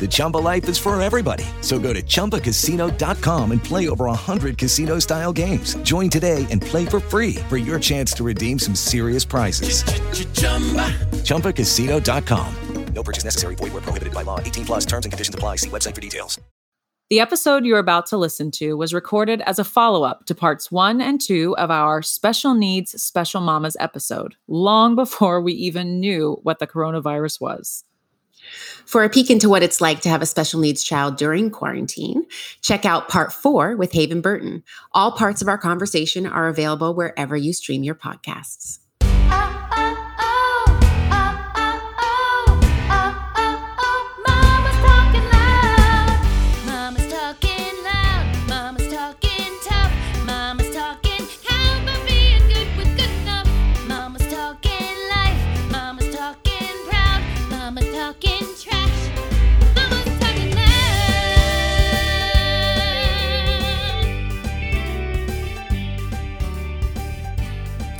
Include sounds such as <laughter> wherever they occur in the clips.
The Chumba life is for everybody. So go to ChumbaCasino.com and play over 100 casino style games. Join today and play for free for your chance to redeem some serious prizes. ChumbaCasino.com. No purchase necessary. Void where prohibited by law. 18 plus terms and conditions apply. See website for details. The episode you're about to listen to was recorded as a follow up to parts one and two of our Special Needs Special Mamas episode, long before we even knew what the coronavirus was. For a peek into what it's like to have a special needs child during quarantine, check out part four with Haven Burton. All parts of our conversation are available wherever you stream your podcasts.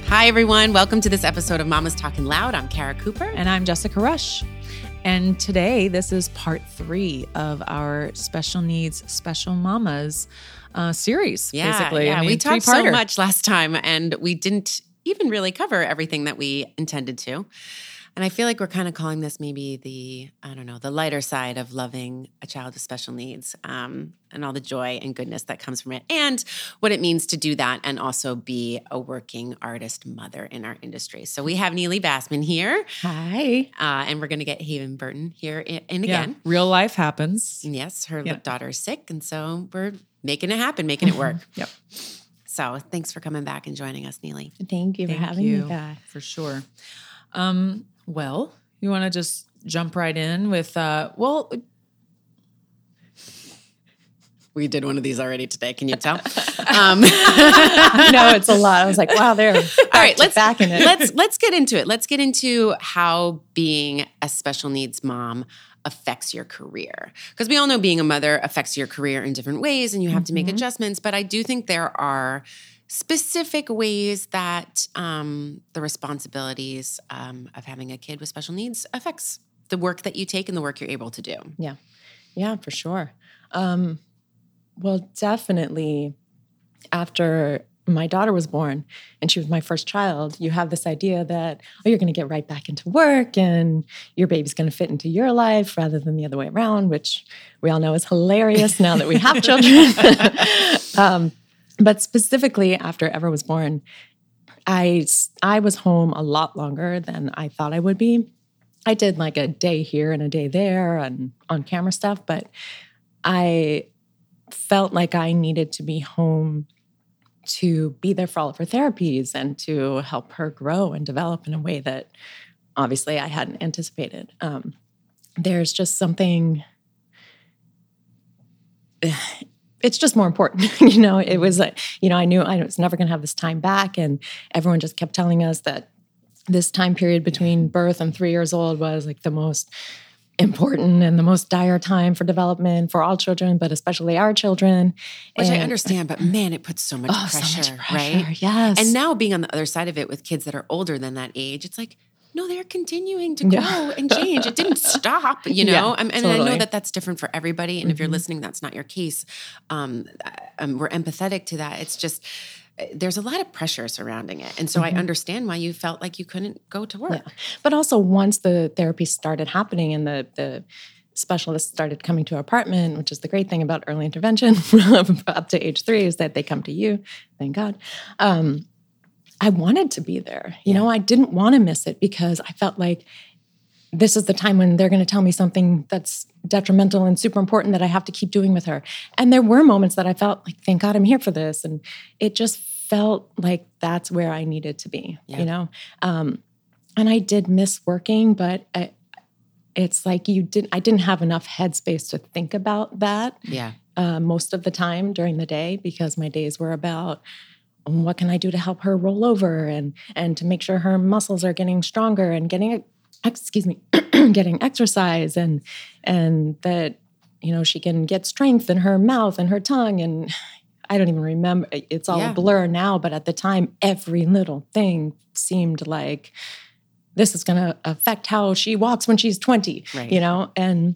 Hi, everyone. Welcome to this episode of Mama's Talking Loud. I'm Kara Cooper. And I'm Jessica Rush. And today, this is part three of our Special Needs Special Mamas uh, series. Yeah, basically. yeah. I mean, we talked so much last time, and we didn't even really cover everything that we intended to. And I feel like we're kind of calling this maybe the I don't know the lighter side of loving a child with special needs, um, and all the joy and goodness that comes from it, and what it means to do that, and also be a working artist mother in our industry. So we have Nili Bassman here, Hi. uh, and we're going to get Haven Burton here in, in Yeah, again. real life happens. And yes, her Yeah. daughter is sick, and so we're making it happen, making it work. <laughs> Yep. So thanks for coming back and joining us, Neely. Thank you for having you. me back. For sure. Um, well, you want to just jump right in with, uh, well, We did one of these already today. Can you tell? <laughs> um, <laughs> know it's a lot. I was like, wow, there. <laughs> all right, let's back in it. let's let's get into it. Let's get into how being a special needs mom affects your career because we all know being a mother affects your career in different ways and you have to make adjustments but i do think there are specific ways that um, the responsibilities um, of having a kid with special needs affects the work that you take and the work you're able to do Yeah. Yeah, for sure. Um, well, definitely after my daughter was born and she was my first child, you have this idea that, oh, you're going to get right back into work and your baby's going to fit into your life rather than the other way around, which we all know is hilarious now that we have <laughs> children. <laughs> um, but specifically after Ever was born, I, I was home a lot longer than I thought I would be. I did like a day here and a day there and on camera stuff, but I felt like I needed to be home to be there for all of her therapies and to help her grow and develop in a way that obviously I hadn't anticipated. Um, there's just something, it's just more important. <laughs> you know, it was like, you know, I knew I was never going to have this time back. And everyone just kept telling us that this time period between birth and three years old was like the most important and the most dire time for development for all children, but especially our children. which i understand but man it puts so much, Oh, so pressure, much pressure, right yes. and now being on the other side of it with kids that are older than that age it's like no they're continuing to grow Yeah. and change it didn't <laughs> stop you know Yeah, Um, and i know that that's different for everybody and if you're Mhm. listening that's not your case um, um, we're empathetic to that it's just uh, there's a lot of pressure surrounding it and so i Mhm. understand why you felt like you couldn't go to work Yeah. But also once the therapy started happening and the the specialists started coming to our apartment, which is the great thing about early intervention <laughs> up to age three is that they come to you, thank God. Um, I wanted to be there. You know, I didn't want to miss it because I felt like this is the time when they're going to tell me something that's detrimental and super important that I have to keep doing with her. And there were moments that I felt like, thank God I'm here for this. And it just felt like that's where I needed to be, Yeah. you know? Um, and I did miss working, but I, it's like you didn't, I didn't have enough headspace to think about that Yeah. uh, most of the time during the day because my days were about Um, what can I do to help her roll over and and to make sure her muscles are getting stronger and getting excuse me <clears throat> getting exercise and and that you know she can get strength in her mouth and her tongue and <sighs> I don't even remember it's all Yeah. a blur now but at the time every little thing seemed like this is going to affect how she walks when she's 20 Right. you know and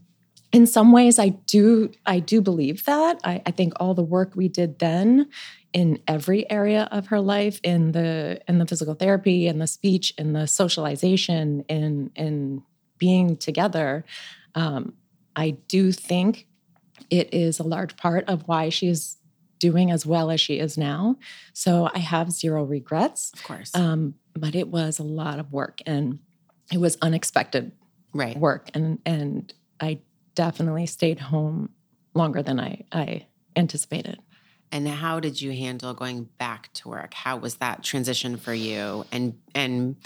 in some ways i do i do believe that I, I think all the work we did then in every area of her life in the in the physical therapy in the speech in the socialization in in being together um, i do think it is a large part of why she is doing as well as she is now so i have zero regrets Of course. um, but it was a lot of work and it was unexpected right. work and and I definitely stayed home longer than I I anticipated. And how did you handle going back to work? How was that transition for you? And and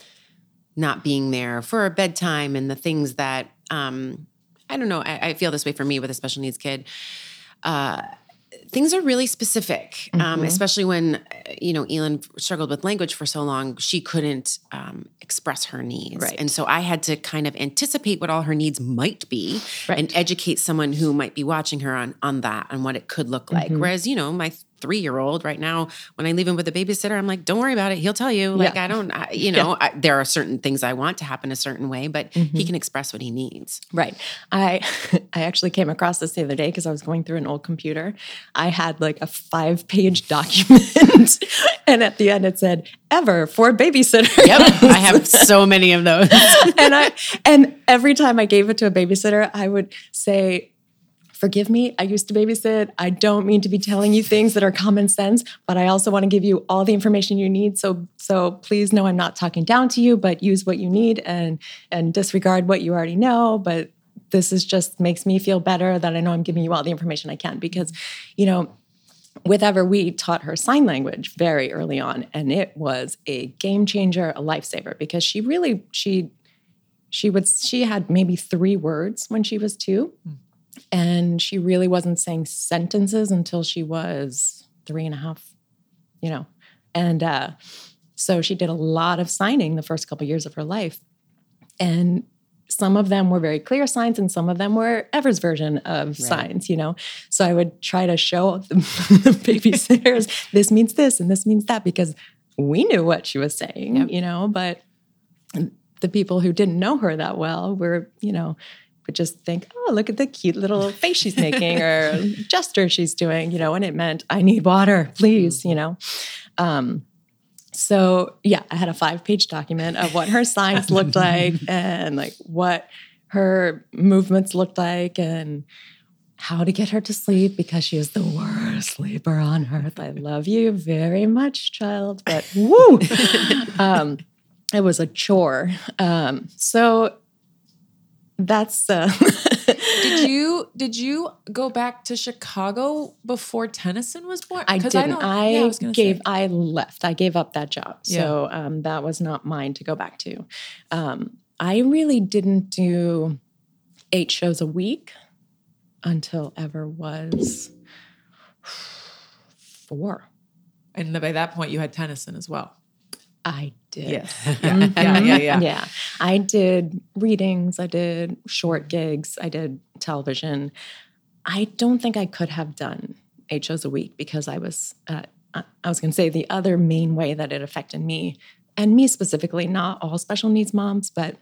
not being there for bedtime and the things that um, I don't know. I, I feel this way for me with a special needs kid. Uh, things are really specific, um, Mhm. especially when uh, you know Elin struggled with language for so long. She couldn't um, express her needs, Right. and so I had to kind of anticipate what all her needs might be Right. and educate someone who might be watching her on on that and what it could look like. Mhm. Whereas you know my three year old right now, when I leave him with a babysitter, I'm like, don't worry about it. He'll tell you. Like Yeah. I don't, I, you <laughs> know, I, there are certain things I want to happen a certain way, but he Mhm. can express what he needs. Right. I <laughs> I actually came across this the other day because I was going through an old computer. I had like a five page <laughs> document, and at the end it said "ever for babysitter." Yep, I have so many of those. and I and every time I gave it to a babysitter, I would say, "Forgive me, I used to babysit. I don't mean to be telling you things that are common sense, but I also want to give you all the information you need. So so please know I'm not talking down to you, but use what you need and and disregard what you already know, but this is just makes me feel better that I know I'm giving you all the information I can because, you know, with Ever, we taught her sign language very early on, and it was a game changer, a lifesaver because she really she she would she had maybe three words when she was two, hmm. And she really wasn't saying sentences until she was three and a half, you know, and uh, so she did a lot of signing the first couple years of her life, and some of them were very clear signs and some of them were Ever's version of signs, you know. So I would try to show the, <laughs> the babysitters this means this and this means that because we knew what she was saying, Yep. you know, but the people who didn't know her that well were, you know, would just think, oh, look at the cute little face she's making or <laughs> gesture she's doing, you know, and it meant, I need water, please, you know. Um, so yeah, I had a five page document of what her <laughs> signs looked like and like what her movements looked like and how to get her to sleep because she is the worst sleeper on earth. I love you very much, child, but woo. <laughs> um, it was a chore. Um, so that's uh, Did <laughs> you did you go back to Chicago before Tennyson was born? i didn't. I, yeah, was gave. say. I left. I gave up that job. So um, that was not mine to go back to. Um, I really didn't do eight shows a week until ever was <sighs> four. and by that point you had Tennyson as well. I did. Yes. <laughs> Yeah. yeah. Yeah. Yeah. Yeah. I did readings, I did short gigs, I did television. I don't think I could have done eight shows a week because I was, uh, I I was going to say the other main way that it affected me, and me specifically, not all special needs moms, but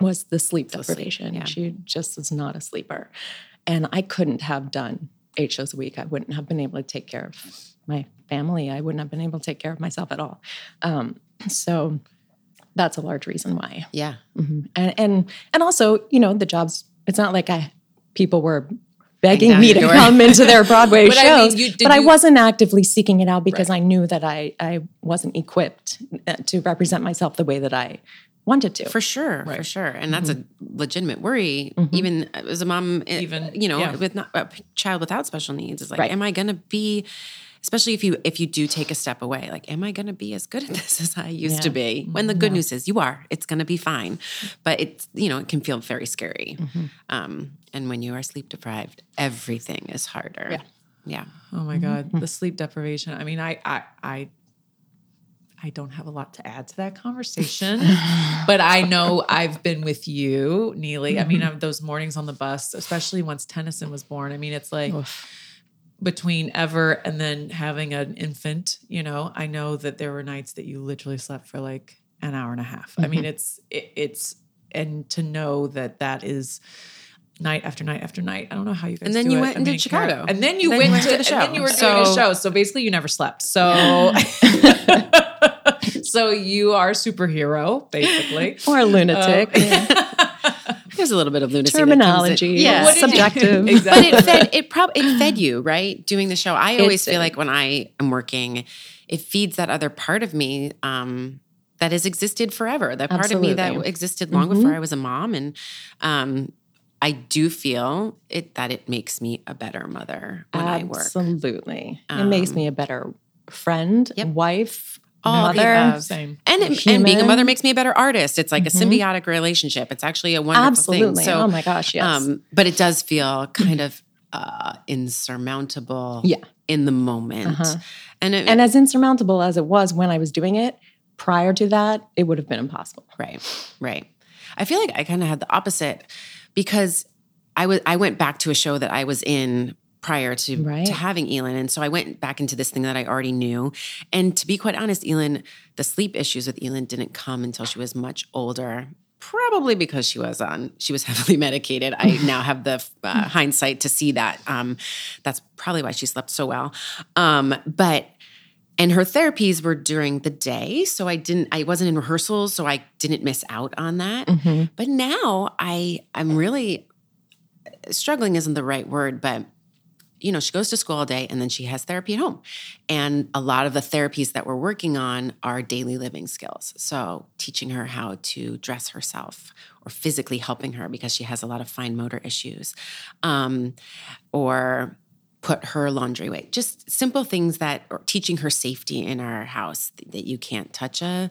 was the sleep deprivation. yeah. She just was not a sleeper. And I couldn't have done eight shows a week. I wouldn't have been able to take care of my family. I wouldn't have been able to take care of myself at all. Um, so that's a large reason why. Yeah. Mhm. And and and also, you know, the jobs. It's not like I people were begging me to door. come into their Broadway <laughs> But I mean, shows, you- did but I wasn't actively seeking it out because I knew that I I wasn't equipped uh, to represent myself the way that I wanted to. For sure, for sure, and that's a legitimate worry. Even as a mom, eh, Even- you know, yeah. with not, a child without special needs, is like, Right. am I going to be? Especially if you if you do take a step away, like, am I going to be as good at <laughs> this as I used to be? When the mm-hmm. good news is, you are. It's going to be fine, but it's you know, it can feel very scary. Mm-hmm. Um, and when you are sleep deprived, everything is harder. Yeah. yeah. Oh my mm-hmm. God, the sleep deprivation. I mean, I, I, I, I don't have a lot to add to that conversation, <laughs> but I know I've been with you, Nili. I mean, I'm, those mornings on the bus, especially once Tennyson was born. I mean, it's like between ever and then having an infant. You know, I know that there were nights that you literally slept for like an hour and a half. I mean, mm-hmm. it's it, it's and to know that that is night after night after night. I don't know how you guys. And then you it. went I and did Chicago. And then you Then went, you to, the And then show. you were doing a So- show. So basically, you never slept. So. <laughs> So you are a superhero, basically. <laughs> or a lunatic. Um, <laughs> There's a little bit of lunacy. that comes in. Terminology. Yeah. What did you- Subjective. <laughs> but exactly. it fed it probably it fed you right doing the show i always It feel like when i am working it feeds that other part of me um that has existed forever that part of me that existed long before i was a mom and um i do feel it that it makes me a better mother when i work Absolutely. it makes me a better friend, Yep. wife, All the mother. above. Same. and, it, and being a mother makes me a better artist it's like a symbiotic relationship it's actually a wonderful Absolutely. thing so oh my gosh, yes. um, but it does feel kind of uh, insurmountable Yeah. in the moment. Uh-huh. And, it, and as insurmountable as it was when I was doing it, prior to that, it would have been impossible. right, right. I feel like I kind of had the opposite because I was I went back to a show that I was in prior to Right. to having Elin, and so I went back into this thing that I already knew. And to be quite honest, Elin, the sleep issues with Elin didn't come until she was much older. Probably because she was on, she was <laughs> heavily medicated. I <laughs> now have the uh, hindsight to see that. Um, that's probably why she slept so well. Um, but and her therapies were during the day so i didn't i wasn't in rehearsals so i didn't miss out on that but now i i'm really struggling isn't the right word but you know she goes to school all day and then she has therapy at home and a lot of the therapies that we're working on are daily living skills so teaching her how to dress herself or physically helping her because she has a lot of fine motor issues um, or put her laundry away. Just simple things that or teaching her safety in our house that you can't touch a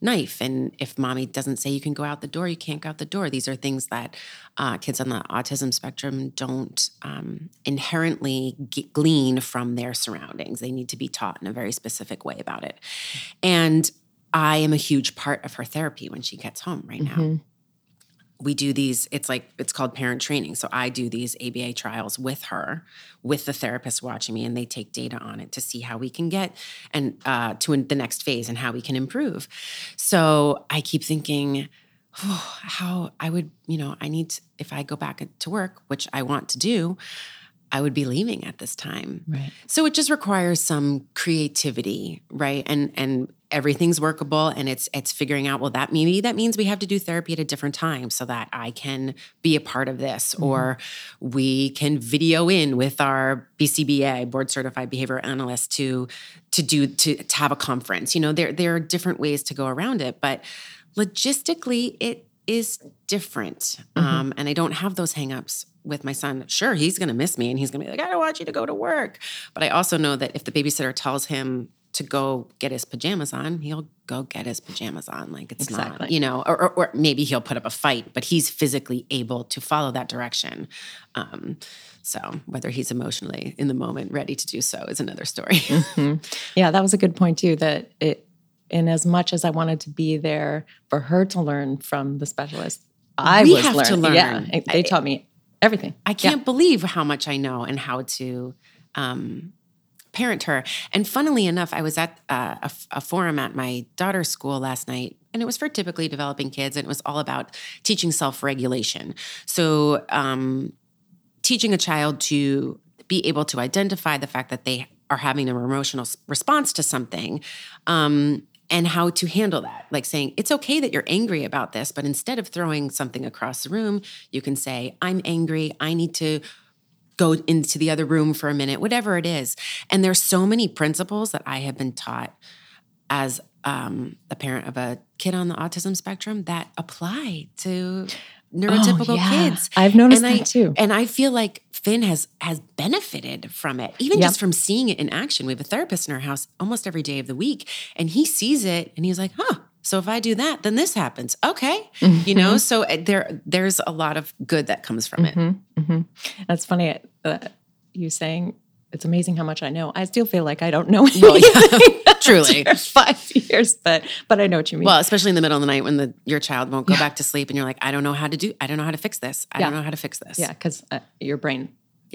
knife. And if mommy doesn't say you can go out the door, you can't go out the door. These are things that uh, kids on the autism spectrum don't um, inherently g- glean from their surroundings. They need to be taught in a very specific way about it. And I am a huge part of her therapy when she gets home right now we do these it's like it's called parent training so i do these aba trials with her with the therapist watching me and they take data on it to see how we can get and uh, to the next phase and how we can improve so i keep thinking oh, how i would you know i need to, if i go back to work which i want to do i would be leaving at this time Right. so it just requires some creativity, right? And and everything's workable and it's it's figuring out well that maybe that means we have to do therapy at a different time so that I can be a part of this or we can video in with our BCBA board certified behavior analyst to to do to, to have a conference. You know, there there are different ways to go around it, but logistically it is different. Um, and I don't have those hangups with my son. Sure, he's going to miss me and he's going to be like, I don't want you to go to work. But I also know that if the babysitter tells him to go get his pajamas on, he'll go get his pajamas on. Like it's not, you know, or, or, or maybe he'll put up a fight, but he's physically able to follow that direction. Um, so whether he's emotionally in the moment ready to do so is another story. <laughs> Yeah, that was a good point too. That it, in as much as I wanted to be there for her to learn from the specialist, I We was have to learning. Yeah, learn. it- they taught me everything. I can't believe how much I know and how to um, parent her. And funnily enough, I was at uh, a, a forum at my daughter's school last night, and it was for typically developing kids, and it was all about teaching self regulation. So, um, teaching a child to be able to identify the fact that they are having an emotional response to something. Um, and how to handle that. Like saying, it's okay that you're angry about this, but instead of throwing something across the room, you can say, I'm angry. I need to go into the other room for a minute, whatever it is. And there's so many principles that I have been taught as um, a parent of a kid on the autism spectrum that apply to neurotypical Oh, yeah. kids. I've noticed and that I, too. And I feel like Finn has has benefited from it, even Yep. just from seeing it in action. We have a therapist in our house almost every day of the week, and he sees it and he's like, "Huh." So if I do that, then this happens. Okay, you know. So uh, there, there's a lot of good that comes from it. hmm That's funny. Uh, you saying it's amazing how much I know. I still feel like I don't know anything. Well, yeah, <laughs> truly. five years, but but I know what you mean. Well, especially in the middle of the night when the your child won't go back to sleep, and you're like, I don't know how to do. I don't know how to fix this. I don't know how to fix this. yeah, because uh, your brain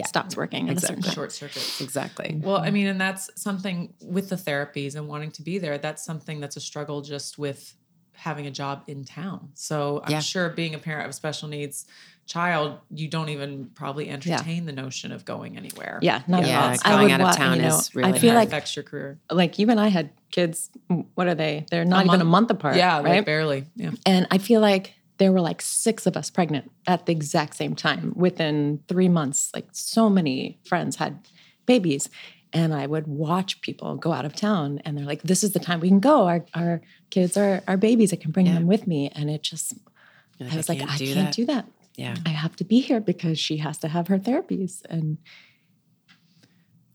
stops working at a certain. Short circuit. exactly. Well, I mean, and that's something with the therapies and wanting to be there. That's something that's a struggle just with having a job in town. So I'm Yeah. sure being a parent of a special needs child, you don't even probably entertain the notion of going anywhere. Yeah, not Yeah, at all. going would out of wa- town you know, is really I feel like affects your career. like you and I had kids. What are they? They're not even a month apart. Yeah, right. like barely. Yeah. And I feel like there were like six of us pregnant at the exact same time within three months. Like so many friends had babies. And I would watch people go out of town and they're like, this is the time we can go. Our, our kids are our babies. I can bring them with me. And it just, You're I was like, I do can't that. do that. Yeah. I have to be here because she has to have her therapies. And,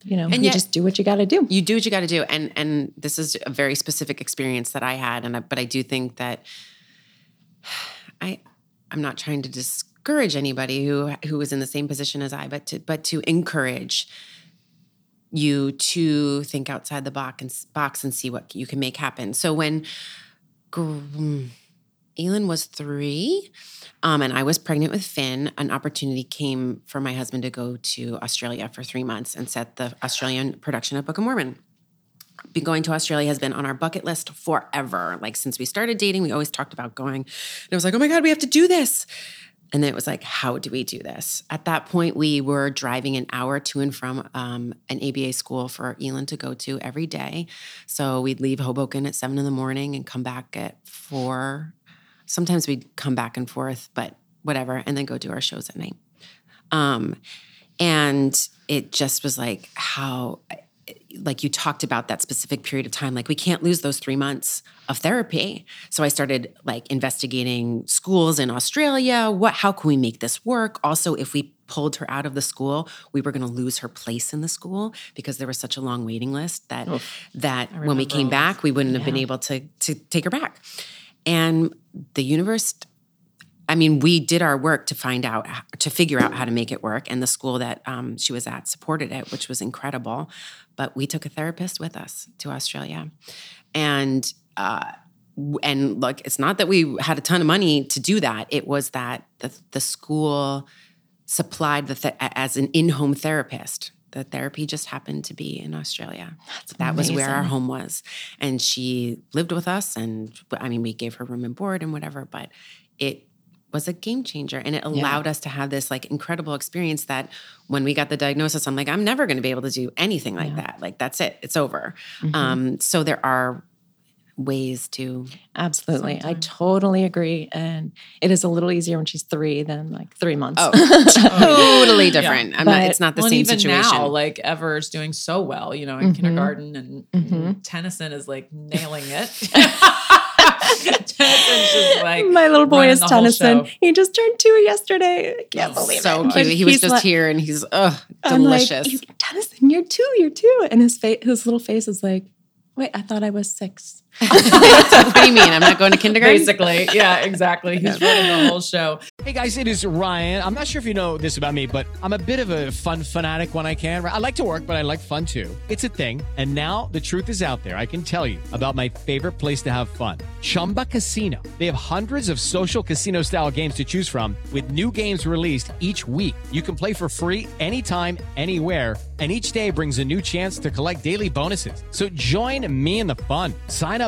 you know, And you yet- just do what you got to do. you do what you got to do and and this is a very specific experience that i had and I, but i do think that i i'm not trying to discourage anybody who who is in the same position as i but to but to encourage you to think outside the box and box and see what you can make happen so when gr- Elin was three, um, and I was pregnant with Finn. An opportunity came for my husband to go to Australia for three months and set the Australian production of Book of Mormon. Be going to Australia has been on our bucket list forever. Like since we started dating, we always talked about going. And it was like, oh my God, we have to do this. And then it was like, how do we do this? At that point, we were driving an hour to and from um, an ABA school for Elin to go to every day. So we'd leave Hoboken at seven in the morning and come back at four. Sometimes we'd come back and forth, but whatever, and then go do our shows at night. Um, and it just was like how like you talked about that specific period of time like we can't lose those three months of therapy. So i started like investigating schools in australia. What how can we make this work? Also if we pulled her out of the school we were going to lose her place in the school because there was such a long waiting list that that when we came back we wouldn't have been able to to take her back. And the universe I mean, we did our work to find out, to figure out how to make it work. And the school that um, she was at supported it, which was incredible. But we took a therapist with us to Australia. And, uh, and look, it's not that we had a ton of money to do that. It was that the, the school supplied the th- as an in-home therapist. The therapy just happened to be in Australia. that was where our home was. And she lived with us. And I mean, we gave her room and board and whatever, but it was a game changer. And it allowed us to have this like incredible experience that when we got the diagnosis i'm like i'm never going to be able to do anything like that. Like that's it. It's over. Mm-hmm. Um, so there are ways to Absolutely. I totally agree. And it is a little easier when she's three than like three months. oh <laughs> totally <laughs> different. I'm not it's not the well, same even situation. now, like Ever's doing so well, you know, in mm-hmm. kindergarten, and, and mm-hmm. Tennyson is like nailing it. <laughs> Tennyson's just like My little boy is Tennyson. He just turned two yesterday. I can't Oh, believe so it. So cute he was just like- here and he's like, delicious "You- Tennyson, you're two, you're two. And his face, his little face is like, wait, I thought I was six. What do you mean i'm not going to kindergarten Basically, yeah, exactly. He's running the whole show. Hey guys, it is Ryan. I'm not sure if you know this about me, but I'm a bit of a fun fanatic when I can. I like to work, but I like fun too. It's a thing. And now the truth is out there. I can tell you about my favorite place to have fun Chumba Casino. They have hundreds of social casino style games to choose from, with new games released each week. You can play for free anytime, anywhere. And each day brings a new chance to collect daily bonuses. So join me in the fun. Sign up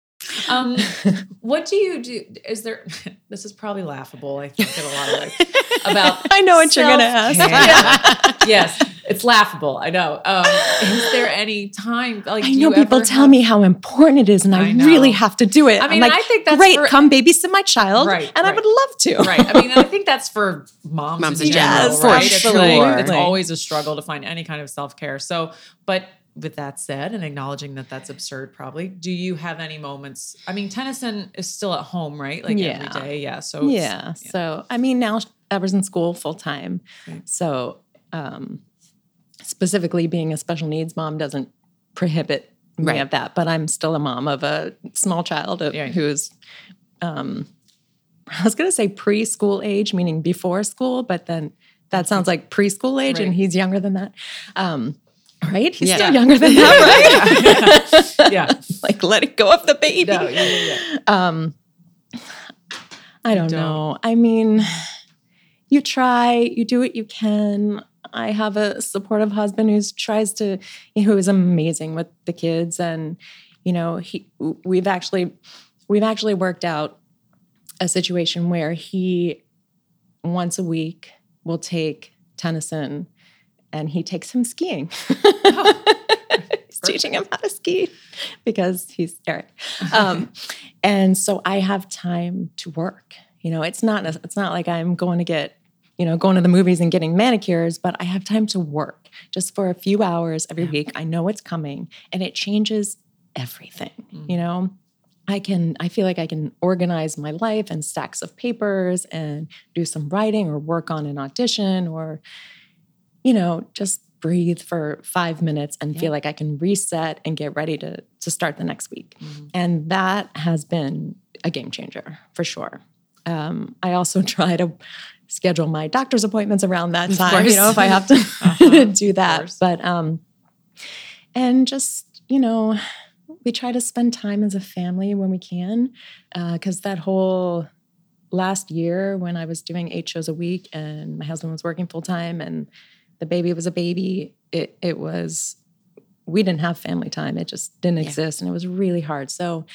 Um, <laughs> what do you do? Is there? <laughs> This is probably laughable. I think in a lot of ways <laughs> about. I know what you're gonna ask. self-care. yes, it's laughable. I know. Um, is there any time? Like, I know people tell have- me how important it is, and I, I really have to do it. I I'm mean, like, I think that's great. for- come babysit my child, Right, and I would love to. right. I mean, I think that's for moms, Moms in in general, general, for right? It's like- it's always a struggle to find any kind of self care. So, but with that said, and acknowledging that that's absurd, probably, do you have any moments? I mean, Tennyson is still at home, right? Like Yeah. every day, yeah. So it's- yeah. So I mean, now Ever's in school full time, Right. so um, specifically being a special needs mom doesn't prohibit me Right. of that. But I'm still a mom of a small child Yeah. who's, um, I was going to say preschool age, meaning before school, but then that sounds like preschool age, and he's younger than that. Um, right? He's Yeah. still younger than that, right? <laughs> yeah. like let it go of the baby. No, yeah, yeah, yeah. Um, I don't, don't. know. I mean, you try, you do what you can. I have a supportive husband who tries to, who is amazing with the kids, and you know, he we've actually we've actually worked out a situation where he once a week will take Tennyson and he takes him skiing. <laughs> he's teaching him how to ski because he's Eric. Um, <laughs> and so I have time to work. You know, it's not it's not like I'm going to get you know going to the movies and getting manicures, but I have time to work just for a few hours every week. I know it's coming, and it changes everything. You know. I can I feel like I can organize my life and stacks of papers and do some writing or work on an audition or you know, just breathe for 5 minutes and feel like I can reset and get ready to to start the next week. And that has been a game changer for sure. Um, I also <laughs> try to schedule my doctor's appointments around that time, you know, if I have to <laughs> <laughs> do that. But um and just, you know, we try to spend time as a family when we can because that whole last year when i was doing eight shows a week and my husband was working full time and the baby was a baby it, it was we didn't have family time it just didn't exist and it was really hard so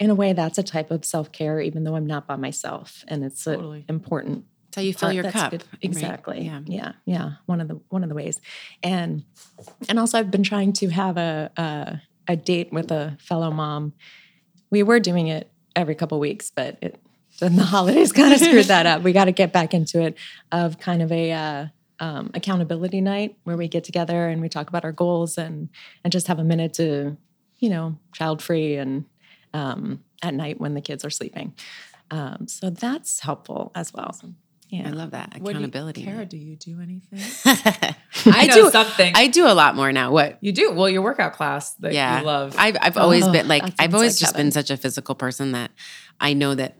in a way that's a type of self-care even though i'm not by myself and it's Totally. important That's how you fill your cup. good. right? Exactly. Yeah. Yeah. Yeah. One of the one of the ways. And and also I've been trying to have a a, a date with a fellow mom. We were doing it every couple weeks, but it then <laughs> the holidays kind of screwed that up. We got to get back into it of kind of a uh, um, accountability night where we get together and we talk about our goals and and just have a minute to, you know, child free and um, at night when the kids are sleeping. Um, so that's helpful as well. Yeah. I love that What do you- accountability. Kara, do you do anything? <laughs> I, I do something. I do a lot more now. What? you do. Well, your workout class that yeah, you love. I've I've always Oh, been like I've always like just heaven. been such a physical person that I know that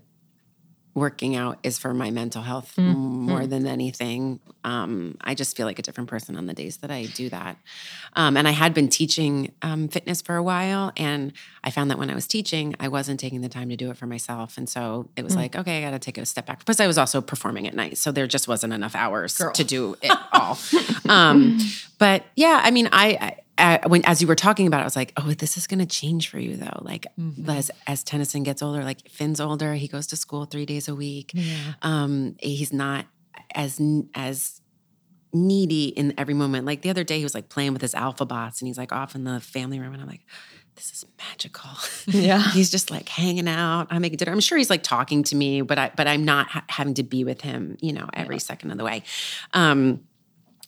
working out is for my mental health Mm, more than anything. Um, I just feel like a different person on the days that I do that. Um, and I had been teaching um, fitness for a while, and I found that when I was teaching, I wasn't taking the time to do it for myself. And so it Mm. was like, okay, I got to take a step back. Plus, I was also performing at night, so there just wasn't enough hours Girl. to do it <laughs> all. um, but yeah, I mean, I. I When as you were talking about it, I was like, "Oh, this is going to change for you, though. Like as as Tennyson gets older, like Finn's older, he goes to school three days a week. Um, he's not as as needy in every moment. Like the other day, he was like playing with his alpha bots, and he's like off in the family room, and I'm like, "This is magical." <laughs> Yeah. he's just like hanging out. I'm making dinner. I'm sure he's like talking to me, but I but I'm not ha- having to be with him, you know, every second of the way. Um,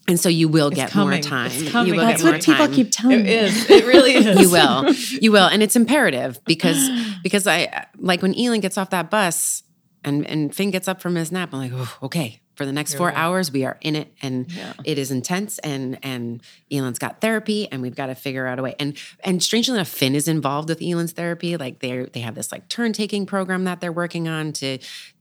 and so you will get coming. more It's time. coming. You will That's get more what people time. keep telling it me. is. <laughs> It really is. You will. You will. And it's imperative because <sighs> because I like when Elin gets off that bus and and Finn gets up from his nap, I'm like, oh, okay. For the next four hours, we are in it and it is intense and and Elin's got therapy and we've got to figure out a way. And and strangely enough, Finn is involved with Elin's therapy. Like they they have this like turn taking program that they're working on to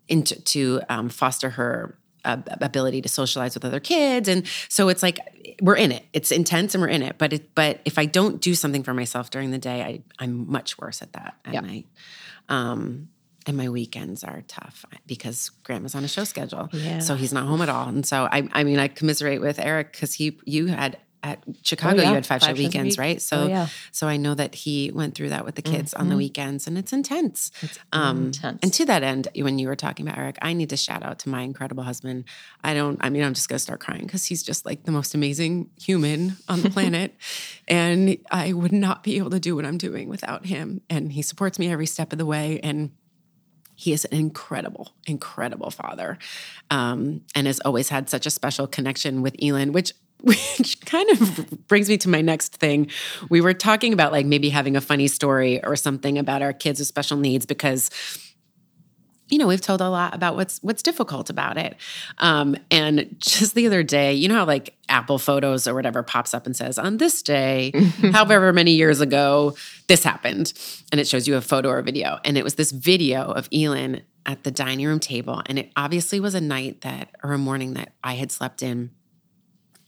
into to um, foster her uh, ability to socialize with other kids. And so it's like we're in it. It's intense and we're in it. But it but if i don't do something for myself during the day i i'm much worse at that. At night um and my weekends are tough because Graham is on a show schedule, Yeah. so he's not home at all. And so I, I mean, I commiserate with Eric because he, you had at Chicago, Oh, yeah. you had five, show Five shows a weekends, week. right? So, Oh, yeah. so I know that he went through that with the kids on the weekends, and it's intense. It's Um, intense. And to that end, when you were talking about Eric, I need to shout out to my incredible husband. I don't, I mean, I'm just gonna start crying because he's just like the most amazing human on the planet. <laughs> and I would not be able to do what I'm doing without him. And he supports me every step of the way. And he is an incredible, incredible father, um, and has always had such a special connection with Elin, which which kind of brings me to my next thing. We were talking about like maybe having a funny story or something about our kids with special needs because you know we've told a lot about what's what's difficult about it um, and just the other day you know how like apple photos or whatever pops up and says on this day <laughs> however many years ago this happened and it shows you a photo or a video and it was this video of elin at the dining room table and it obviously was a night that or a morning that i had slept in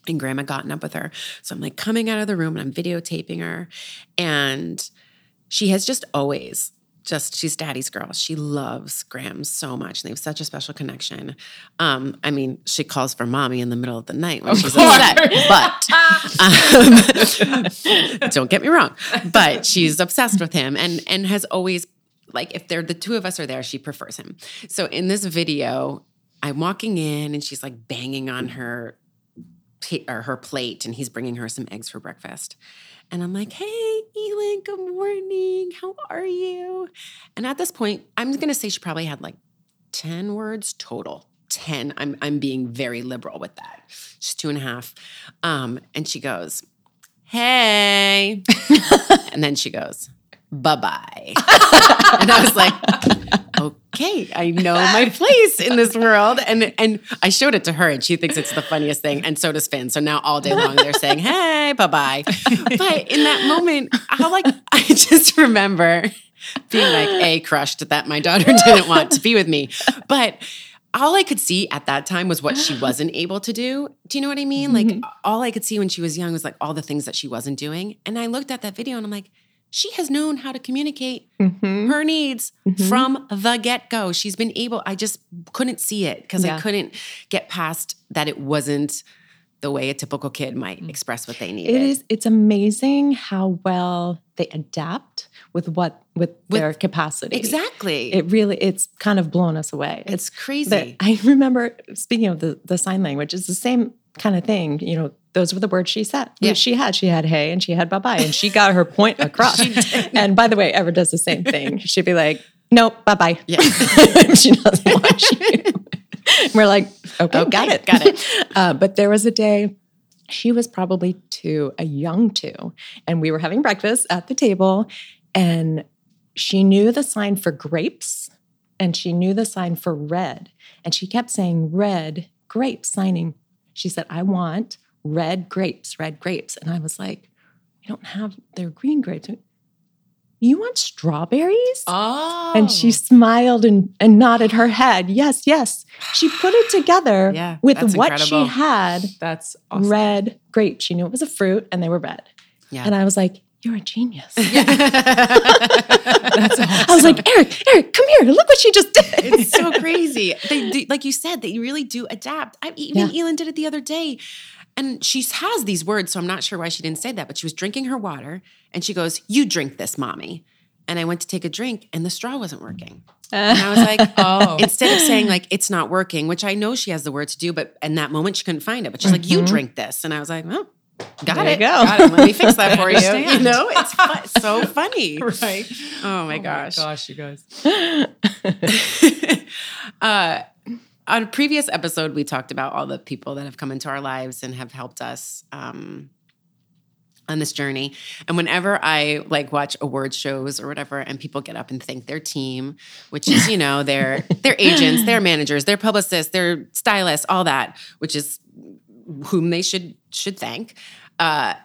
and Graham had gotten up with her. So I'm like coming out of the room and I'm videotaping her. And she has just always just she's daddy's girl. She loves Graham so much. And they have such a special connection. Um, I mean, she calls for mommy in the middle of the night when she's upset. But <laughs> um, <laughs> don't get me wrong. But she's obsessed with him and and has always like if they're the two of us are there, she prefers him. So in this video, I'm walking in and she's like banging on her or her plate and he's bringing her some eggs for breakfast. And I'm like, hey, Elin, good morning. How are you? And at this point, I'm going to say she probably had like 10 words total. 10. I'm, I'm being very liberal with that. She's two and a half. Um, and she goes, hey. <laughs> and then she goes, bye bye. <laughs> and I was like, okay, I know my place in this world. And and I showed it to her and she thinks it's the funniest thing. And so does Finn. So now all day long they're saying, hey, bye-bye. But in that moment, I like I just remember being like a crushed that my daughter didn't want to be with me. But all I could see at that time was what she wasn't able to do. Do you know what I mean? Like mm-hmm. all I could see when she was young was like all the things that she wasn't doing. And I looked at that video and I'm like, she has known how to communicate Mm-hmm. her needs from the get go. She's been able, I just couldn't see it because I couldn't get past that it wasn't the way a typical kid might express what they needed. It is. It's amazing how well they adapt with what with, their capacity. Exactly. It really. It's kind of blown us away. it's the- crazy. I remember speaking of the the sign language. It's the same kind of thing. You know, those were the words she said. Yeah. She had. She had hey and she had bye bye and she got her point <laughs> across. and by the way, Ever does the same thing. <laughs> She'd be like, nope, bye bye. Yeah. <laughs> she doesn't want you. We're like, okay, got it, got it. Uh, but there was a day she was probably two, a young two, and we were having breakfast at the table, and she knew the sign for grapes, and she knew the sign for red, and she kept saying red grapes signing. She said, "I want red grapes, red grapes," and I was like, "We don't have they're green grapes." You want strawberries? oh. And she oh. smiled and, and nodded her head. Yes, yes. She put it together <sighs> Yeah, with what incredible. she had That's awesome. red grapes. She knew it was a fruit and they were red. Yeah. And I was like, You're a genius. <laughs> That's awesome. I was like, Eric, Eric, come here. Look what she just did. it's so crazy. They do, like you said, they really do adapt. I even Elin did it the other day. And she has these words, so I'm not sure why she didn't say that, but she was drinking her water and she goes, You drink this, mommy. And I went to take a drink and the straw wasn't working. And I was like, <laughs> Oh. instead of saying like it's not working, which I know she has the word to do, but in that moment she couldn't find it. But she's like, You mm-hmm. drink this. And I was like, Oh, got There it. go. Got it. Let me fix that <laughs> for you. You know, it's fun, <laughs> so funny. right. Oh my gosh. My gosh, you guys. <laughs> uh, on a previous episode, we talked about all the people that have come into our lives and have helped us um, on this journey. And whenever I like watch award shows or whatever, and people get up and thank their team, which is you know their their agents, their managers, their publicists, their stylists, all that, which is whom they should should thank. Uh,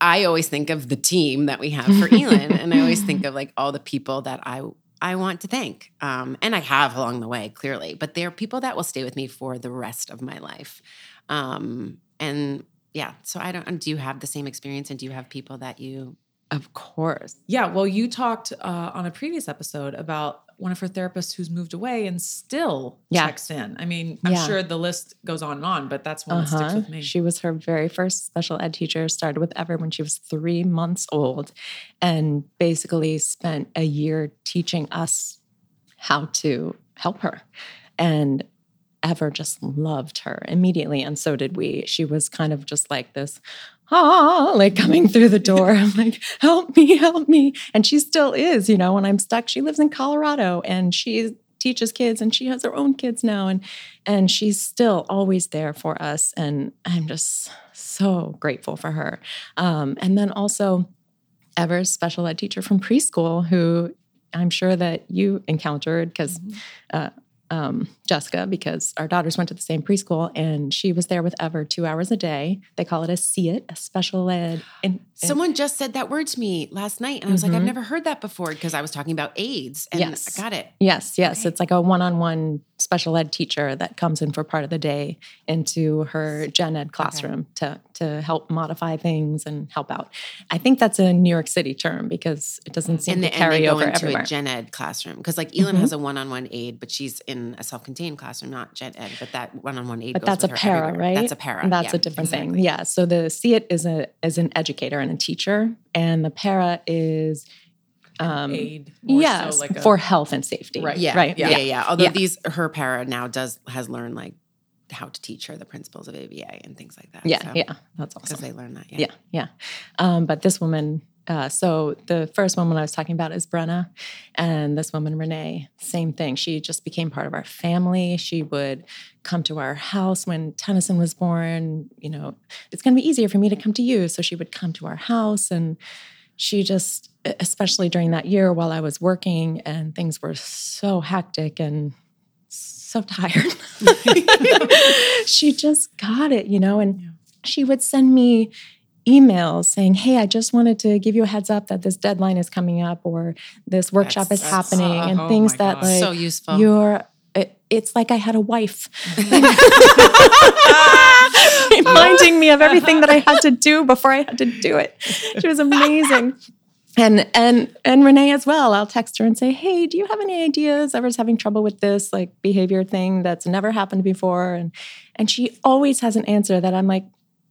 I always think of the team that we have for <laughs> Elin, and I always think of like all the people that I I want to thank, um, and I have along the way, clearly. But they're people that will stay with me for the rest of my life, um, and yeah. So I don't. Do you have the same experience, and do you have people that you Of course. Yeah. Well, you talked uh, on a previous episode about one of her therapists who's moved away and still Yeah. checks in. I mean, I'm Yeah. sure the list goes on and on, but that's one that sticks Uh-huh. with me. She was her very first special ed teacher, started with Ever when she was three months old, and basically spent a year teaching us how to help her. And Ever just loved her immediately, and so did we. She was kind of just like this, ah, like coming through the door. I'm like, help me, help me. And she still is, you know, when I'm stuck. She lives in Colorado and she teaches kids and she has her own kids now. And and she's still always there for us. And I'm just so grateful for her. Um, and then also Ever's special ed teacher from preschool, who I'm sure that you encountered because uh, um, Jessica, because our daughters went to the same preschool, and she was there with Ever two hours a day. They call it a SEIT, a special ed. And, Someone just said that word to me last night, and I was like, I've Mhm. never heard that before because I was talking about AIDS. And Yes. I got it. Yes, yes. It's like a one on one special ed teacher that comes in for part of the day into her gen ed classroom to, to help modify things and help out. I think that's a New York City term because it doesn't seem And, to they, and they go over into everywhere. a gen ed classroom because, like, Elin Mhm. has a one-on-one aid, but she's in a self-contained classroom, not gen ed. But that one-on-one aid, but that's a para, everywhere. right? That's a para. That's yeah, a different exactly. thing. Yeah. So the see is a is an educator and a teacher, and the para is um, aid, more so like a- for health and safety. Right. Yeah, Right. yeah, yeah, yeah. Although Yeah. these, her para now does has learned like how to teach her the principles of ABA and things like that. Yeah. so, Yeah. That's awesome. because they learn that. Yeah. Yeah, yeah. Um, but this woman, uh, so the first woman I was talking about is Brenna, and this woman, Renee, same thing. She just became part of our family. She would come to our house when Tennyson was born. You know, it's going to be easier for me to come to you. So she would come to our house, and she just, especially during that year while I was working and things were so hectic and so tired. <laughs> <laughs> she just got it, you know, and she would send me emails saying, Hey, I just wanted to give you a heads up that this deadline is coming up or this workshop That's- is that's- happening and oh things that God. like So useful. you're it, it's like I had a wife <laughs> <laughs> reminding me of everything that I had to do before I had to do it. She was amazing. And and and Renee as well. I'll text her and say, "Hey, do you have any ideas? Ever's having trouble with this like behavior thing that's never happened before?" And and she always has an answer that I'm like,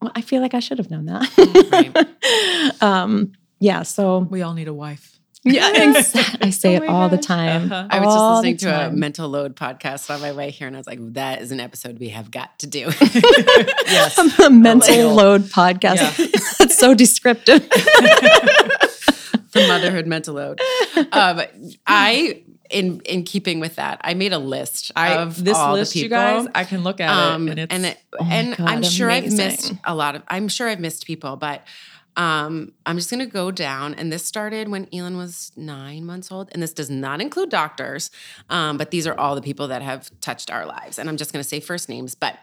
well, I feel like I should have known that. <laughs> um, yeah. So we all need a wife. yeah, <laughs> exa- I say Oh it my all the time. Uh-huh. I was all just listening to a mental load podcast on my way here, and I was like, "That is an episode we have got to do." <laughs> Yes. a mental load podcast. That's so descriptive. for motherhood mental load. Um, I, in in keeping with that, I made a list I, of this all list, the you people. guys, I can look at um, it and it's and it, Oh and God, I'm sure I've missed a lot of. I'm sure I've missed people, but um, I'm just gonna go down. And this started when Elin was nine months old, and this does not include doctors, um, but these are all the people that have touched our lives. And I'm just gonna say first names, but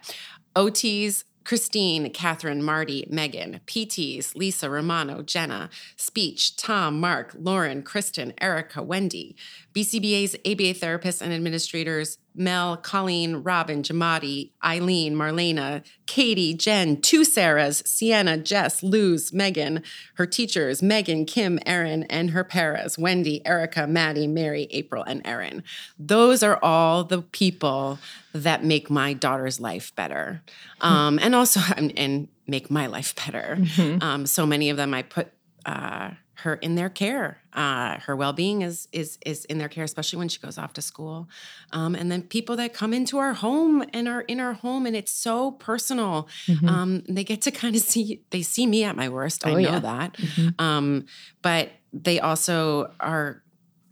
OTs. Christine, Catherine, Marty, Megan, PTs, Lisa, Romano, Jenna, Speech, Tom, Mark, Lauren, Kristen, Erica, Wendy, BCBA's ABA therapists and administrators, Mel, Colleen, Robin, Jamadi, Eileen, Marlena, Katie, Jen, two Sarahs, Sienna, Jess, Luz, Megan, her teachers, Megan, Kim, Erin, and her paras, Wendy, Erica, Maddie, Mary, April, and Erin. Those are all the people that make my daughter's life better. Um, and also, <laughs> and, and make my life better. Um, so many of them I put uh, her in their care. Uh, her well-being is is is in their care, especially when she goes off to school. Um, and then people that come into our home and are in our home, and it's so personal. Um, they get to kind of <laughs> see they see me at my worst. I Oh, know yeah. that, um, but they also are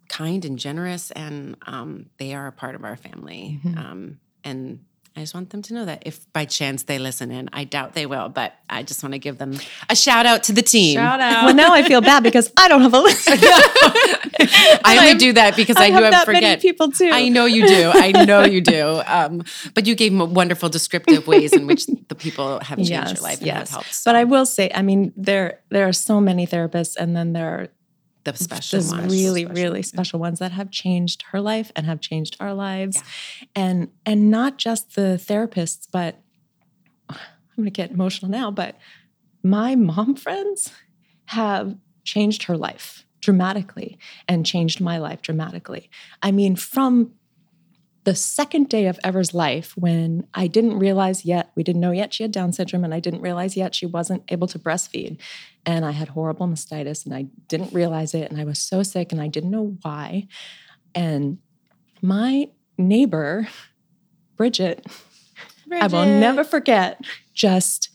kind and generous, and um, they are a part of our family. Um, and I just want them to know that if by chance they listen in, I doubt they will, but I just want to give them a shout out to the team. shout out. well, now I feel bad because I don't have a list. <laughs> I only do that because I, I do have have that many forget people too. I know you do. I know you do. Um, but you gave them wonderful descriptive ways in which the people have changed your life and have helped. But I will say, I mean, there there are so many therapists, and then there are the special those ones. really, really special ones that have changed her life and have changed our lives, and and not just the therapists, but <sighs> I'm going to get emotional now. But my mom friends have changed her life dramatically and changed my life dramatically. I mean, from the second day of Ever's life, when I didn't realize yet, we didn't know yet she had Down syndrome, and I didn't realize yet she wasn't able to breastfeed. And I had horrible mastitis, and I didn't realize it. And I was so sick, and I didn't know why. And my neighbor, Bridget, I will never forget, just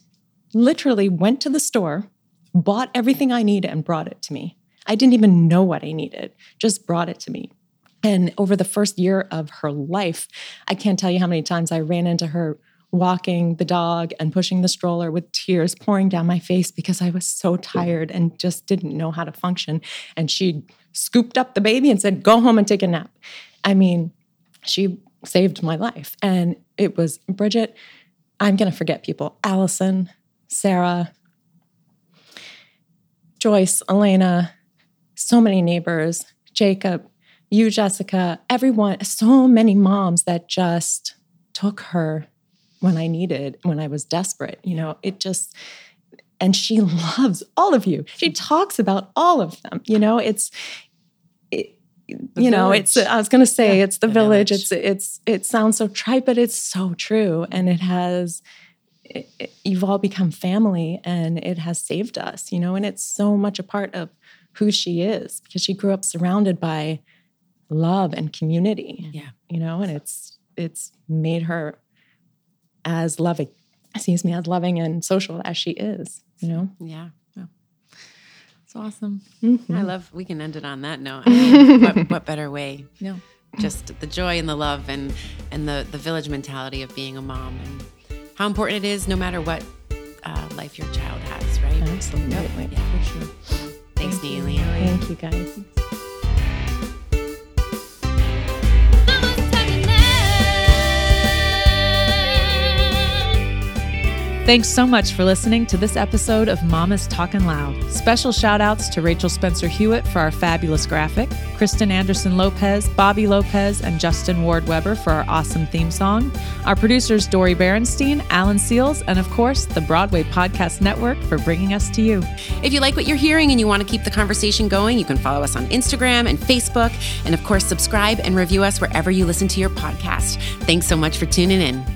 literally went to the store, bought everything I needed, and brought it to me. I didn't even know what I needed, just brought it to me. And over the first year of her life, I can't tell you how many times I ran into her walking the dog and pushing the stroller with tears pouring down my face because I was so tired and just didn't know how to function. And she scooped up the baby and said, Go home and take a nap. I mean, she saved my life. And it was Bridget, I'm going to forget people Allison, Sarah, Joyce, Elena, so many neighbors, Jacob, you, Jessica, everyone, so many moms that just took her when I needed, when I was desperate. You know, it just, and she loves all of you. She talks about all of them. You know, it's, it, you know, it's. I was going to say it's the, village. It's it's it sounds so trite, but it's so true, and it has. It, it- you've all become family, and it has saved us. You know, and it's so much a part of who she is because she grew up surrounded by love and community. Yeah. You know, and it's it's made her as loving, excuse me, as loving and social as she is. You know. Yeah. yeah. It's awesome. Mm-hmm. I love, we can end it on that note. I mean, <laughs> what, what better way? No. Just the joy and the love and, and the, the village mentality of being a mom and how important it is no matter what uh, life your child has, right? Absolutely. Yeah. For sure. Thanks, Nili. Thank you guys. Thanks so much for listening to this episode of Mama's Talkin' Loud. Special shout outs to Rachel Spencer Hewitt for our fabulous graphic, Kristen Anderson Lopez, Bobby Lopez, and Justin Ward Weber for our awesome theme song, our producers Dori Berinstein, Alan Seales, and of course, the Broadway Podcast Network for bringing us to you. If you like what you're hearing and you want to keep the conversation going, you can follow us on Instagram and Facebook. And of course, subscribe and review us wherever you listen to your podcast. Thanks so much for tuning in.